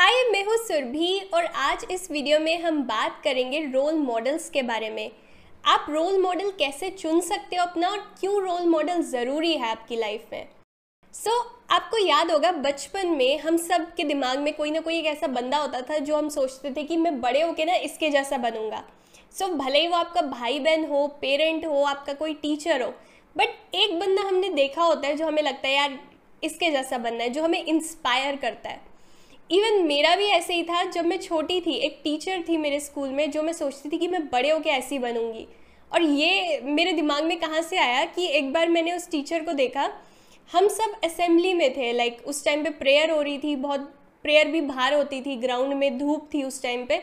हाय मैं हूँ सुरभि और आज इस वीडियो में हम बात करेंगे रोल मॉडल्स के बारे में। आप रोल मॉडल कैसे चुन सकते हो अपना और क्यों रोल मॉडल ज़रूरी है आपकी लाइफ में? सो so, आपको याद होगा बचपन में हम सब के दिमाग में कोई ना कोई एक ऐसा बंदा होता था जो हम सोचते थे कि मैं बड़े होके ना इसके जैसा बनूँगा। सो so, भले ही वो आपका भाई बहन हो पेरेंट हो आपका कोई टीचर हो बट एक बंदा हमने देखा होता है जो हमें लगता है यार इसके जैसा बनना है जो हमें इंस्पायर करता है। इवन मेरा भी ऐसे ही था जब मैं छोटी थी एक टीचर थी मेरे स्कूल में जो मैं सोचती थी कि मैं बड़े होकर ऐसी बनूँगी। और ये मेरे दिमाग में कहाँ से आया कि एक बार मैंने उस टीचर को देखा हम सब असेंबली में थे लाइक उस टाइम पे प्रेयर हो रही थी बहुत प्रेयर भी बाहर होती थी ग्राउंड में धूप थी उस टाइम पे।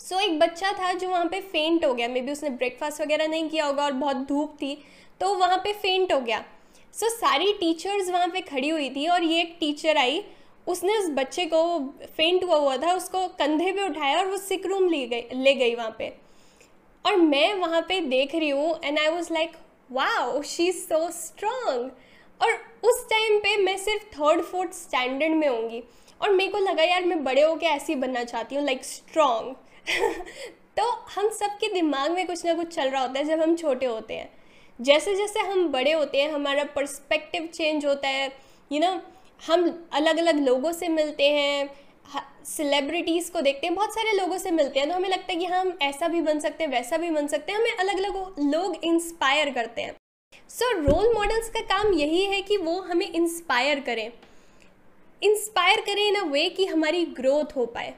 सो so, एक बच्चा था जो वहाँ पे फेंट हो गया मे बी उसने ब्रेकफास्ट वगैरह नहीं किया होगा और बहुत धूप थी तो वहाँ पे फेंट हो गया। सो so, सारी टीचर्स वहाँ पे खड़ी हुई थी और ये एक टीचर आई उसने उस बच्चे को फेंट हुआ हुआ था उसको कंधे पे उठाया और वो सिक रूम ले गई ले गई वहाँ पे। और मैं वहाँ पे देख रही हूँ and I was like wow she is so strong और उस टाइम पे मैं सिर्फ़ थर्ड फोर्थ स्टैंडर्ड में होंगी। और मेरे को लगा यार मैं बड़े होकर ऐसी बनना चाहती हूँ लाइक स्ट्रॉन्ग तो हम सब के दिमाग में कुछ ना कुछ चल रहा होता है जब हम छोटे होते हैं। जैसे जैसे हम बड़े होते हैं हमारा पर्सपेक्टिव चेंज होता है यू you नो know, हम अलग अलग लोगों से मिलते हैं सेलिब्रिटीज़ को देखते हैं, बहुत सारे लोगों से मिलते हैं तो हमें लगता है कि हम ऐसा भी बन सकते हैं, वैसा भी बन सकते हैं, हमें अलग अलग लोग इंस्पायर करते हैं। सो रोल मॉडल्स का काम यही है कि वो हमें इंस्पायर करें। इंस्पायर करें इन अ वे कि हमारी ग्रोथ हो पाए।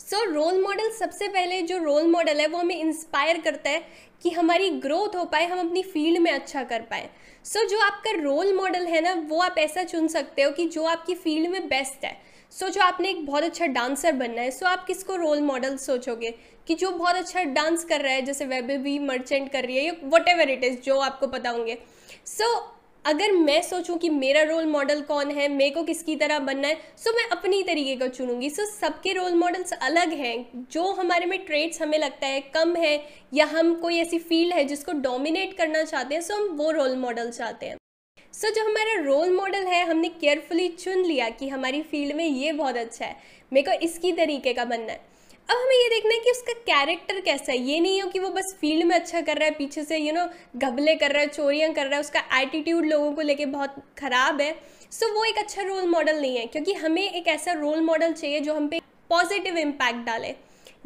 सो रोल मॉडल सबसे पहले जो रोल मॉडल है वो हमें इंस्पायर करता है कि हमारी ग्रोथ हो पाए हम अपनी फ़ील्ड में अच्छा कर पाए। सो so, जो आपका रोल मॉडल है ना वो आप ऐसा चुन सकते हो कि जो आपकी फ़ील्ड में बेस्ट है। सो so, जो आपने एक बहुत अच्छा डांसर बनना है सो so, आप किसको रोल मॉडल सोचोगे? कि जो बहुत अच्छा डांस कर रहा है जैसे वेब मर्चेंट कर रही है या वट एवर इट इज़ जो आपको पता होंगे। सो so, अगर मैं सोचूं कि मेरा रोल मॉडल कौन है मेरे को किसकी तरह बनना है सो मैं अपनी तरीके का चुनूँगी। सो सबके रोल मॉडल्स अलग हैं। जो हमारे में ट्रेड्स हमें लगता है कम है या हम कोई ऐसी फ़ील्ड है जिसको डोमिनेट करना चाहते हैं सो हम वो रोल मॉडल चाहते हैं। सो so, जो हमारा रोल मॉडल है हमने केयरफुली चुन लिया कि हमारी फ़ील्ड में ये बहुत अच्छा है। मेरे को इसकी तरीके का बनना है। अब हमें ये देखना है कि उसका कैरेक्टर कैसा है। ये नहीं हो कि वो बस फ़ील्ड में अच्छा कर रहा है पीछे से यू नो घबले कर रहा है चोरियाँ कर रहा है उसका एटीट्यूड लोगों को लेके बहुत ख़राब है। सो वो एक अच्छा रोल मॉडल नहीं है क्योंकि हमें एक ऐसा रोल मॉडल चाहिए जो हम पे पॉजिटिव इम्पैक्ट डाले।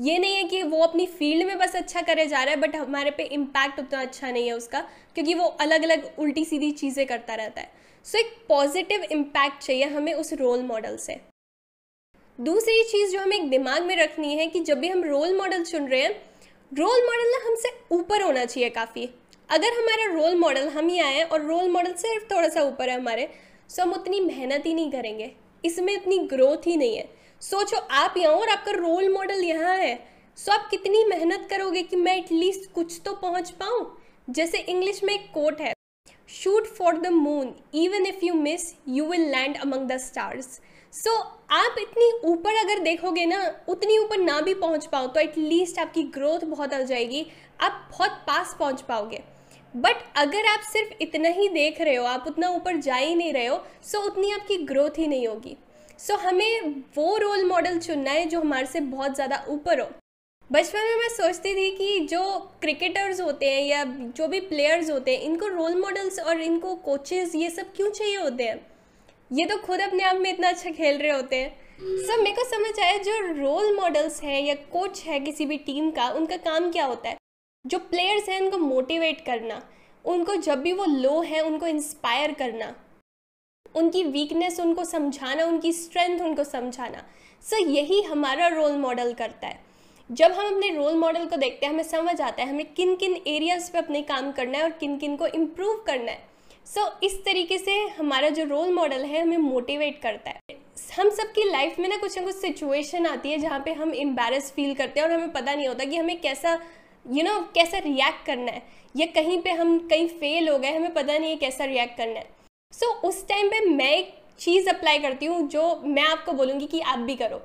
ये नहीं है कि वो अपनी फ़ील्ड में बस अच्छा करे जा रहा है बट हमारे पे इम्पैक्ट उतना अच्छा नहीं है उसका क्योंकि वो अलग अलग उल्टी सीधी चीज़ें करता रहता है। सो so, एक पॉजिटिव इम्पैक्ट चाहिए हमें उस रोल मॉडल से। दूसरी चीज़ जो हमें एक दिमाग में रखनी है कि जब भी हम रोल मॉडल चुन रहे हैं रोल मॉडल ना हमसे ऊपर होना चाहिए काफ़ी। अगर हमारा रोल मॉडल हम ही आए और रोल मॉडल सिर्फ़ थोड़ा सा ऊपर है हमारे सो हम उतनी मेहनत ही नहीं करेंगे। इसमें इतनी ग्रोथ ही नहीं है। सोचो, आप यहाँ और आपका रोल मॉडल यहाँ है सो आप कितनी मेहनत करोगे कि मैं एटलीस्ट कुछ तो पहुँच पाऊँ? जैसे इंग्लिश में एक कोट है shoot for the moon even if you miss you will land among the stars so so, आप इतनी ऊपर अगर देखोगे ना उतनी ऊपर ना भी पहुँच पाओ तो एटलीस्ट आपकी ग्रोथ बहुत आ जाएगी। आप बहुत पास पहुँच पाओगे। बट अगर आप सिर्फ़ इतना ही देख रहे हो आप उतना ऊपर जा ही नहीं रहे हो सो so उतनी आपकी ग्रोथ ही नहीं होगी। सो so, हमें वो रोल मॉडल चुनना है जो हमारे से बहुत ज़्यादा ऊपर हो। बचपन में मैं सोचती थी कि जो क्रिकेटर्स होते हैं या जो भी प्लेयर्स होते हैं इनको रोल मॉडल्स और इनको कोचेज़ ये सब क्यों चाहिए होते हैं? ये तो खुद अपने आप में इतना अच्छा खेल रहे होते हैं। सर मेरे को समझ आया जो रोल मॉडल्स हैं या कोच है किसी भी टीम का उनका काम क्या होता है? जो प्लेयर्स हैं उनको मोटिवेट करना उनको जब भी वो लो है उनको इंस्पायर करना उनकी वीकनेस उनको समझाना उनकी स्ट्रेंथ उनको समझाना। सो so, यही हमारा रोल मॉडल करता है। जब हम अपने रोल मॉडल को देखते हैं हमें समझ आता है हमें किन किन एरियाज़ पे अपने काम करना है और किन किन को इम्प्रूव करना है। सो so, इस तरीके से हमारा जो रोल मॉडल है हमें मोटिवेट करता है। हम सबकी लाइफ में ना कुछ ना कुछ सिचुएशन आती है जहाँ पे हम एम्बेरस फील करते हैं और हमें पता नहीं होता कि हमें कैसा यू you नो know, कैसा रिएक्ट करना है। या कहीं पे हम कहीं फेल हो गए हमें पता नहीं है कैसा रिएक्ट करना है। सो so, उस टाइम पे मैं एक चीज़ अप्लाई करती हूँ जो मैं आपको बोलूँगी कि आप भी करो।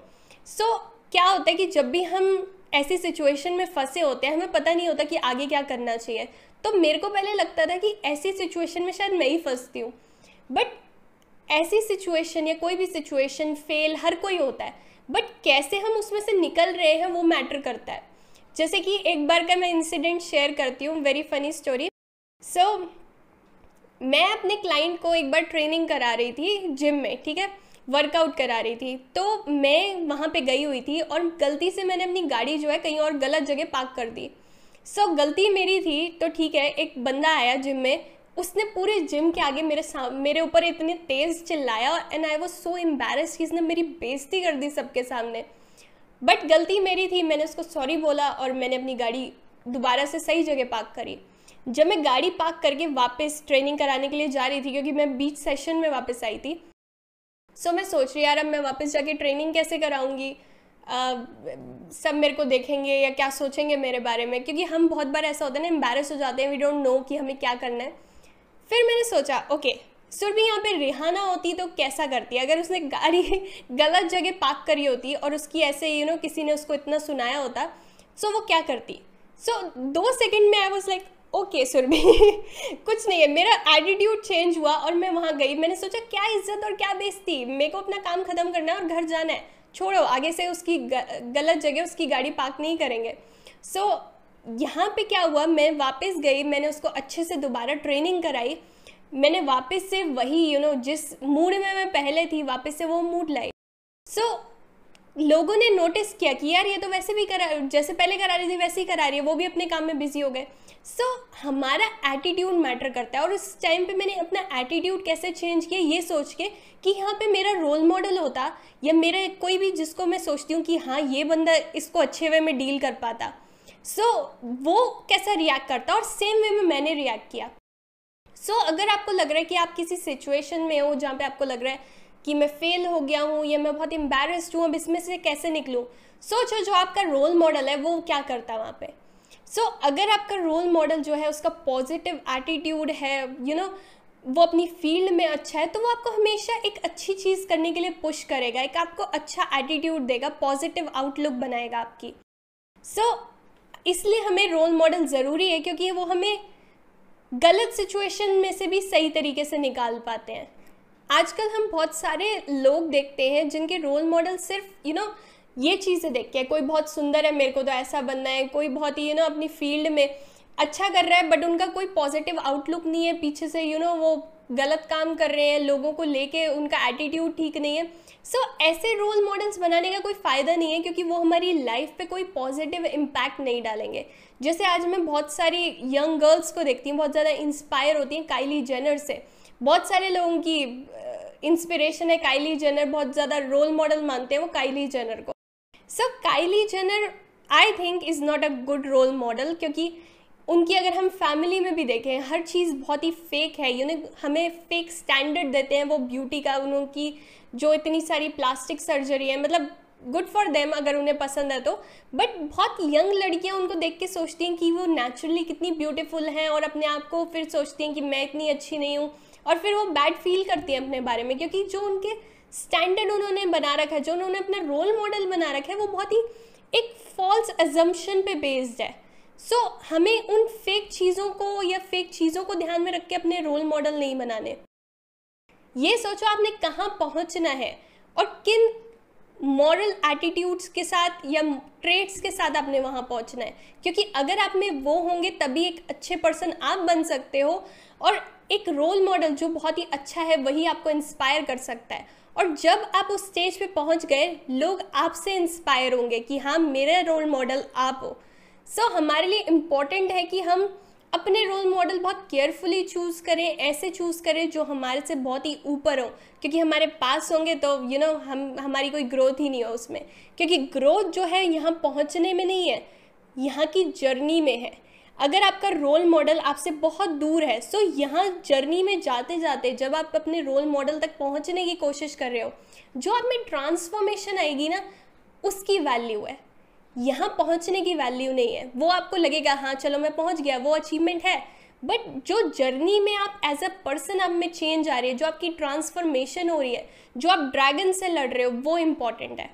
सो so, क्या होता है कि जब भी हम ऐसी सिचुएशन में फंसे होते हैं हमें पता नहीं होता कि आगे क्या करना चाहिए। तो मेरे को पहले लगता था कि ऐसी सिचुएशन में शायद मैं ही फंसती हूँ। बट ऐसी सिचुएशन या कोई भी सिचुएशन फेल हर कोई होता है। बट कैसे हम उसमें से निकल रहे हैं वो मैटर करता है। जैसे कि एक बार का मैं इंसिडेंट शेयर करती हूँ वेरी फनी स्टोरी सो मैं अपने क्लाइंट को एक बार ट्रेनिंग करा रही थी जिम में, ठीक है? वर्कआउट करा रही थी। तो मैं वहाँ पे गई हुई थी और गलती से मैंने अपनी गाड़ी जो है कहीं और गलत जगह पार्क कर दी। सो so, गलती मेरी थी तो ठीक है एक बंदा आया जिम में उसने पूरे जिम के आगे मेरे मेरे ऊपर इतनी तेज़ चिल्लाया and I was so embarrass कि इसने मेरी बेइज्जती कर दी सबके सामने। बट गलती मेरी थी मैंने उसको सॉरी बोला और मैंने अपनी गाड़ी दोबारा से सही जगह पार्क करी। जब मैं गाड़ी पार्क करके वापस ट्रेनिंग कराने के लिए जा रही थी क्योंकि मैं बीच सेशन में वापस आई थी सो so, मैं सोच रही यार अब मैं वापस जाके ट्रेनिंग कैसे कराऊँगी? सब मेरे को देखेंगे या क्या सोचेंगे मेरे बारे में क्योंकि हम बहुत बार ऐसा होता है ना एम्बेरस हो जाते हैं वी डोंट नो कि हमें क्या करना है। फिर मैंने सोचा ओके सुरभि यहाँ पे रिहाना होती तो कैसा करती? अगर उसने गाड़ी गलत जगह पार्क करी होती और उसकी ऐसे यू you नो know, किसी ने उसको इतना सुनाया होता सो वो क्या करती? सो so, दो सेकंड में I was like okay Surbhi कुछ नहीं है मेरा एटीट्यूड चेंज हुआ और मैं वहाँ गई। मैंने सोचा क्या इज़्ज़त और क्या बेइज्जती? मेरे को अपना काम ख़त्म करना है और घर जाना है। छोड़ो आगे से उसकी गलत जगह उसकी गाड़ी पार्क नहीं करेंगे। सो so, यहाँ पे क्या हुआ मैं वापस गई मैंने उसको अच्छे से दोबारा ट्रेनिंग कराई। मैंने वापस से वही यू you नो know, जिस मूड में मैं पहले थी वापस से वो मूड लाई। सो so, लोगों ने नोटिस किया कि यार ये तो वैसे भी करा जैसे पहले करा रही थी वैसे ही करा रही है वो भी अपने काम में बिज़ी हो गए। सो so, हमारा एटीट्यूड मैटर करता है और उस टाइम पे मैंने अपना एटीट्यूड कैसे चेंज किया ये सोच के कि यहाँ पे मेरा रोल मॉडल होता या मेरा कोई भी जिसको मैं सोचती हूँ कि हाँ ये बंदा इसको अच्छे वे में डील कर पाता। सो so, वो कैसा रिएक्ट करता और सेम वे में मैंने रिएक्ट किया। सो so, अगर आपको लग रहा है कि आप किसी सिचुएशन में हो जहाँ पे आपको लग रहा है कि मैं फेल हो गया हूँ या मैं बहुत एम्बेरस्ड हूँ अब इसमें से कैसे निकलूँ? सोचो जो आपका रोल मॉडल है वो क्या करता है वहाँ पे? सो so, अगर आपका रोल मॉडल जो है उसका पॉजिटिव एटीट्यूड है यू you नो know, वो अपनी फ़ील्ड में अच्छा है तो वो आपको हमेशा एक अच्छी चीज़ करने के लिए पुश करेगा एक आपको अच्छा एटीट्यूड देगा पॉजिटिव आउटलुक बनाएगा आपकी। सो so, इसलिए हमें रोल मॉडल ज़रूरी है क्योंकि वो हमें गलत सिचुएशन में से भी सही तरीके से निकाल पाते हैं। आजकल हम बहुत सारे लोग देखते हैं जिनके रोल मॉडल सिर्फ़ यू you नो know, ये चीज़ें देख के कोई बहुत सुंदर है मेरे को तो ऐसा बनना है कोई बहुत ही यू नो अपनी फ़ील्ड में अच्छा कर रहा है बट उनका कोई पॉजिटिव आउटलुक नहीं है पीछे से यू you नो know, वो गलत काम कर रहे हैं लोगों को लेके उनका एटीट्यूड ठीक नहीं है। सो so, ऐसे रोल मॉडल्स बनाने का कोई फ़ायदा नहीं है क्योंकि वो हमारी लाइफ पे कोई पॉजिटिव इम्पैक्ट नहीं डालेंगे। जैसे आज मैं बहुत सारी यंग गर्ल्स को देखती हूँ बहुत ज़्यादा इंस्पायर होती हैं काइली जेनर से। बहुत सारे लोगों की इंस्पिरेशन है काइली जेनर बहुत ज़्यादा रोल मॉडल मानते हैं वो काइली जेनर को। So Kylie Jenner I think is not a good role model क्योंकि उनकी अगर हम फैमिली में भी देखें, हर चीज़ बहुत ही फेक है। यूँ हमें फेक स्टैंडर्ड देते हैं वो ब्यूटी का उनकी जो इतनी सारी प्लास्टिक सर्जरी है। मतलब गुड फॉर देम अगर उन्हें पसंद है तो। बट बहुत यंग लड़कियाँ उनको देख के सोचती हैं कि वो नेचुरली कितनी ब्यूटीफुल हैं और अपने आप को फिर सोचती हैं कि मैं इतनी अच्छी नहीं हूँ। और फिर वो बैड फील करती हैं अपने बारे में, क्योंकि जो उनके स्टैंडर्ड उन्होंने बना रखा है जो उन्होंने अपना रोल मॉडल बना रखा है वो बहुत ही एक फॉल्स एजम्पन पे बेस्ड है। सो so, हमें उन फेक चीज़ों को या फेक चीज़ों को ध्यान में रख के अपने रोल मॉडल नहीं बनाने। ये सोचो आपने कहाँ पहुँचना है और किन मॉरल एटीट्यूड्स के साथ या ट्रेड्स के साथ आपने वहाँ पहुँचना है। क्योंकि अगर आप में वो होंगे तभी एक अच्छे पर्सन आप बन सकते हो और एक रोल मॉडल जो बहुत ही अच्छा है वही आपको इंस्पायर कर सकता है। और जब आप उस स्टेज पे पहुँच गए लोग आपसे इंस्पायर होंगे कि हाँ मेरा रोल मॉडल आप हो। सो so, हमारे लिए इंपॉर्टेंट है कि हम अपने रोल मॉडल बहुत केयरफुली चूज़ करें ऐसे चूज़ करें जो हमारे से बहुत ही ऊपर हो। क्योंकि हमारे पास होंगे तो यू you नो know, हम हमारी कोई ग्रोथ ही नहीं हो उसमें। क्योंकि ग्रोथ जो है यहाँ पहुँचने में नहीं है यहाँ की जर्नी में है। अगर आपका रोल मॉडल आपसे बहुत दूर है सो यहाँ जर्नी में जाते जाते जब आप अपने रोल मॉडल तक पहुँचने की कोशिश कर रहे हो जो आप में ट्रांसफॉर्मेशन आएगी ना उसकी वैल्यू है। यहाँ पहुँचने की वैल्यू नहीं है। वो आपको लगेगा हाँ चलो मैं पहुँच गया वो अचीवमेंट है। बट जो जर्नी में आप एज अ पर्सन आप में चेंज आ रही है जो आपकी ट्रांसफॉर्मेशन हो रही है जो आप ड्रैगन से लड़ रहे हो वो इंपॉर्टेंट है।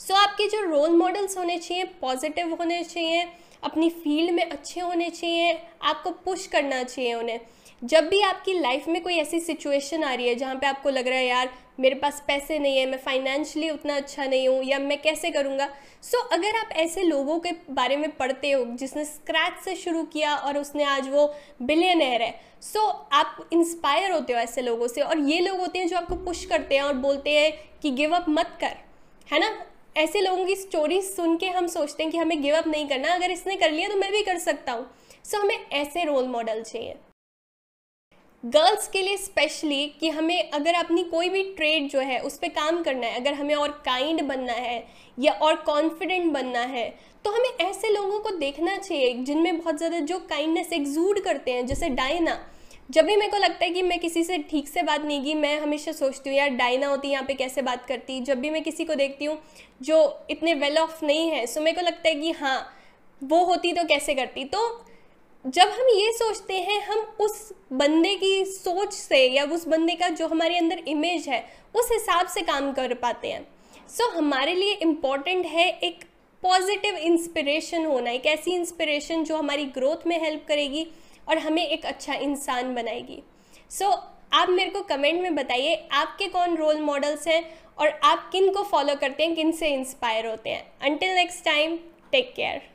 सो so, आपके जो रोल मॉडल्स होने चाहिए पॉजिटिव होने चाहिए अपनी फ़ील्ड में अच्छे होने चाहिए आपको पुश करना चाहिए उन्हें। जब भी आपकी लाइफ में कोई ऐसी सिचुएशन आ रही है जहाँ पे आपको लग रहा है यार मेरे पास पैसे नहीं है मैं फाइनेंशियली उतना अच्छा नहीं हूँ या मैं कैसे करूँगा? सो so, अगर आप ऐसे लोगों के बारे में पढ़ते हो जिसने स्क्रैच से शुरू किया और उसने आज वो बिलियनर है सो so, आप इंस्पायर होते हो ऐसे लोगों से और ये लोग होते हैं जो आपको पुश करते हैं और बोलते हैं कि गिव अप मत कर है ना? ऐसे लोगों की स्टोरी सुन के हम सोचते हैं कि हमें गिव अप नहीं करना अगर इसने कर लिया तो मैं भी कर सकता हूँ। सो so, हमें ऐसे रोल मॉडल चाहिए। गर्ल्स के लिए स्पेशली कि हमें अगर अपनी कोई भी ट्रेड जो है उस पर काम करना है अगर हमें और काइंड बनना है या और कॉन्फिडेंट बनना है तो हमें ऐसे लोगों को देखना चाहिए जिनमें बहुत ज़्यादा जो काइंडनेस एक्जूड करते हैं जैसे डायना जब भी मेरे को लगता है कि मैं किसी से ठीक से बात नहीं की मैं हमेशा सोचती हूँ यार डायना होती यहाँ पे कैसे बात करती। जब भी मैं किसी को देखती हूँ जो इतने वेल ऑफ़ नहीं है सो मेरे को लगता है कि हाँ वो होती तो कैसे करती? तो जब हम ये सोचते हैं हम उस बंदे की सोच से या उस बंदे का जो हमारे अंदर इमेज है उस हिसाब से काम कर पाते हैं। सो so, हमारे लिए इंपॉर्टेंट है एक पॉजिटिव इंस्पिरेशन होना एक ऐसी इंस्पिरेशन जो हमारी ग्रोथ में हेल्प करेगी और हमें एक अच्छा इंसान बनाएगी। सो so, आप मेरे को कमेंट में बताइए आपके कौन रोल मॉडल्स हैं और आप किन को फॉलो करते हैं किन से इंस्पायर होते हैं। Until next time take care